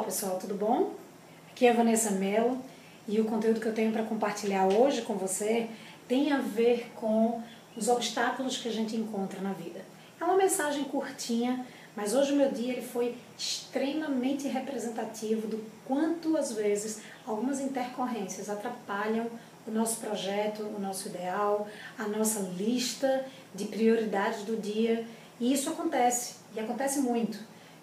Olá pessoal, tudo bom? Aqui é a Vanessa Mello e o conteúdo que eu tenho para compartilhar hoje com você tem a ver com os obstáculos que a gente encontra na vida. É uma mensagem curtinha, mas hoje o meu dia ele foi extremamente representativo do quanto às vezes algumas intercorrências atrapalham o nosso projeto, o nosso ideal, a nossa lista de prioridades do dia. E isso acontece, e acontece muito.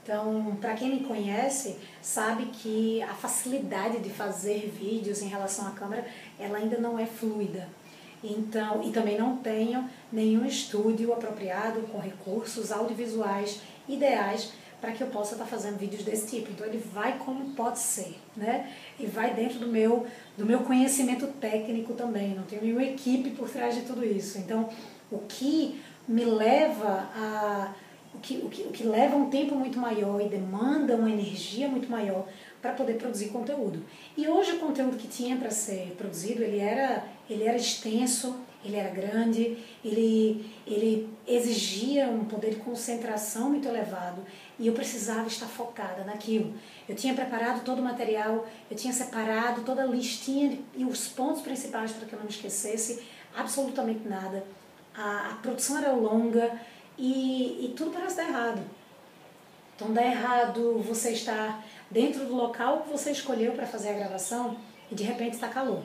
Então, para quem me conhece, sabe que a facilidade de fazer vídeos em relação à câmera, ela ainda não é fluida. Então, e também não tenho nenhum estúdio apropriado com recursos audiovisuais ideais para que eu possa estar tá fazendo vídeos desse tipo. Então ele vai como pode ser, né? E vai dentro do meu do meu conhecimento técnico também. Não tenho nenhuma equipe por trás de tudo isso. Então, o que me leva a o que, o que, o que leva um tempo muito maior e demanda uma energia muito maior para poder produzir conteúdo. E hoje o conteúdo que tinha para ser produzido, ele era, ele era extenso, ele era grande, ele, ele exigia um poder de concentração muito elevado e eu precisava estar focada naquilo. Eu tinha preparado todo o material, eu tinha separado toda a listinha de, e os pontos principais para que eu não me esquecesse absolutamente nada. A, a produção era longa, e, e tudo parece dar errado. Então dá errado você estar dentro do local que você escolheu para fazer a gravação e de repente está calor.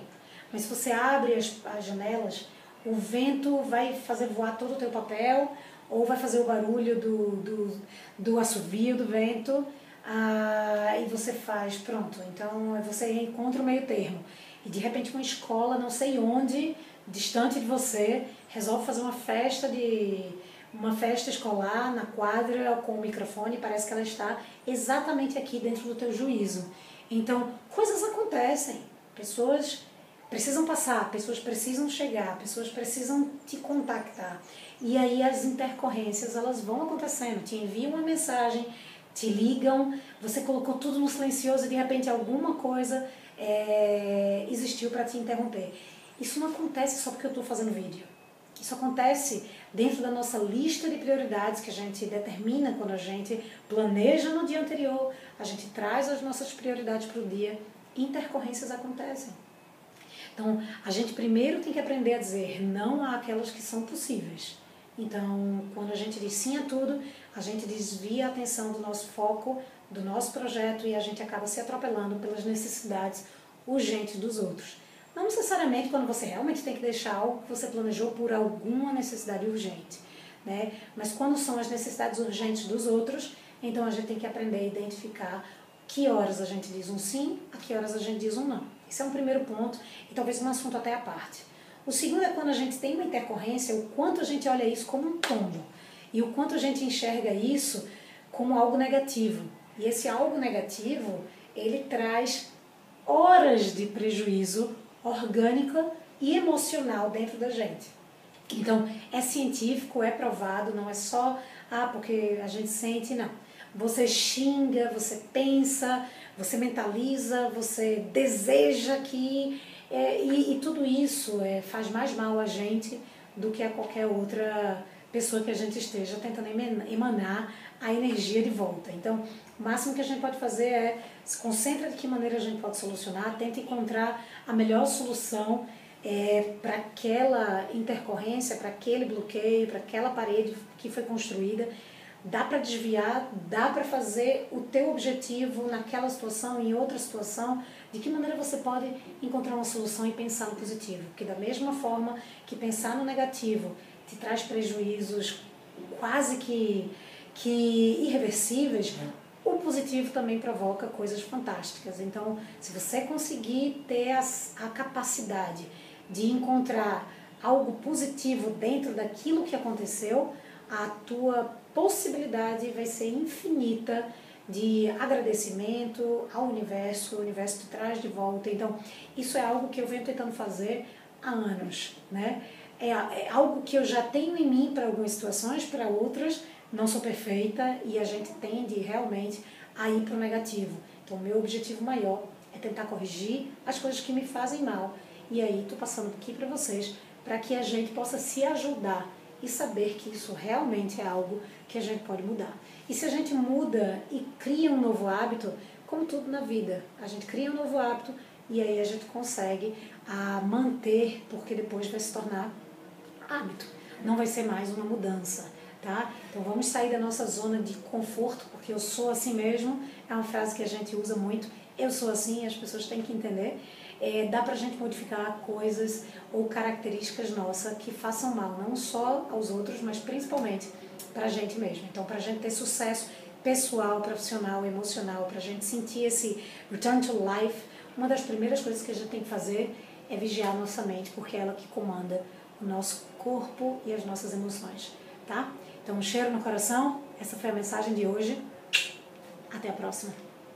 Mas se você abre as, as janelas, o vento vai fazer voar todo o teu papel ou vai fazer o barulho do, do, do assovio do vento ah, e você faz, pronto. Então você encontra o meio termo. E de repente uma escola, não sei onde, distante de você, resolve fazer uma festa de uma festa escolar na quadra com o microfone, parece que ela está exatamente aqui dentro do teu juízo. Então, coisas acontecem, pessoas precisam passar, pessoas precisam chegar, pessoas precisam te contactar. E aí as intercorrências, elas vão acontecendo, te enviam uma mensagem, te ligam, você colocou tudo no silencioso e de repente alguma coisa é, existiu para te interromper. Isso não acontece só porque eu estou fazendo vídeo. Isso acontece dentro da nossa lista de prioridades que a gente determina quando a gente planeja no dia anterior, a gente traz as nossas prioridades para o dia, intercorrências acontecem. Então, a gente primeiro tem que aprender a dizer não àquelas que são possíveis. Então, quando a gente diz sim a tudo, a gente desvia a atenção do nosso foco, do nosso projeto e a gente acaba se atropelando pelas necessidades urgentes dos outros. Não necessariamente quando você realmente tem que deixar algo que você planejou por alguma necessidade urgente, né? Mas quando são as necessidades urgentes dos outros, então a gente tem que aprender a identificar que horas a gente diz um sim, a que horas a gente diz um não. Esse é um primeiro ponto e talvez um assunto até à parte. O segundo é quando a gente tem uma intercorrência, o quanto a gente olha isso como um tombo e o quanto a gente enxerga isso como algo negativo. E esse algo negativo, ele traz horas de prejuízo orgânica e emocional dentro da gente. Então, é científico, é provado, não é só, ah, porque a gente sente, não. Você xinga, você pensa, você mentaliza, você deseja que. É, e, e, tudo isso é, faz mais mal a gente do que a qualquer outra pessoa que a gente esteja tentando emanar a energia de volta. Então, o máximo que a gente pode fazer é se concentra de que maneira a gente pode solucionar, tenta encontrar a melhor solução é, para aquela intercorrência, para aquele bloqueio, para aquela parede que foi construída. Dá para desviar, dá para fazer o teu objetivo naquela situação, em outra situação. De que maneira você pode encontrar uma solução e pensar no positivo? Porque da mesma forma que pensar no negativo te traz prejuízos quase que, que irreversíveis, o positivo também provoca coisas fantásticas. Então, se você conseguir ter as, a capacidade de encontrar algo positivo dentro daquilo que aconteceu, a tua possibilidade vai ser infinita de agradecimento ao universo, o universo te traz de volta. Então, isso é algo que eu venho tentando fazer há anos, né? É, é algo que eu já tenho em mim para algumas situações, para outras não sou perfeita e a gente tende realmente a ir para o negativo. Então, meu objetivo maior é tentar corrigir as coisas que me fazem mal. E aí, estou passando aqui para vocês para que a gente possa se ajudar e saber que isso realmente é algo que a gente pode mudar. E se a gente muda e cria um novo hábito, como tudo na vida, a gente cria um novo hábito e aí a gente consegue a manter, porque depois vai se tornar hábito. Não vai ser mais uma mudança, tá? Então vamos sair da nossa zona de conforto, porque eu sou assim mesmo, é uma frase que a gente usa muito. Eu sou assim, as pessoas têm que entender. É, dá pra gente modificar coisas ou características nossas que façam mal, não só aos outros, mas principalmente pra gente mesmo. Então, pra gente ter sucesso pessoal, profissional, emocional, pra gente sentir esse return to life, uma das primeiras coisas que a gente tem que fazer é vigiar nossa mente, porque é ela que comanda o nosso corpo e as nossas emoções, tá? Então, um cheiro no coração. Essa foi a mensagem de hoje. Até a próxima.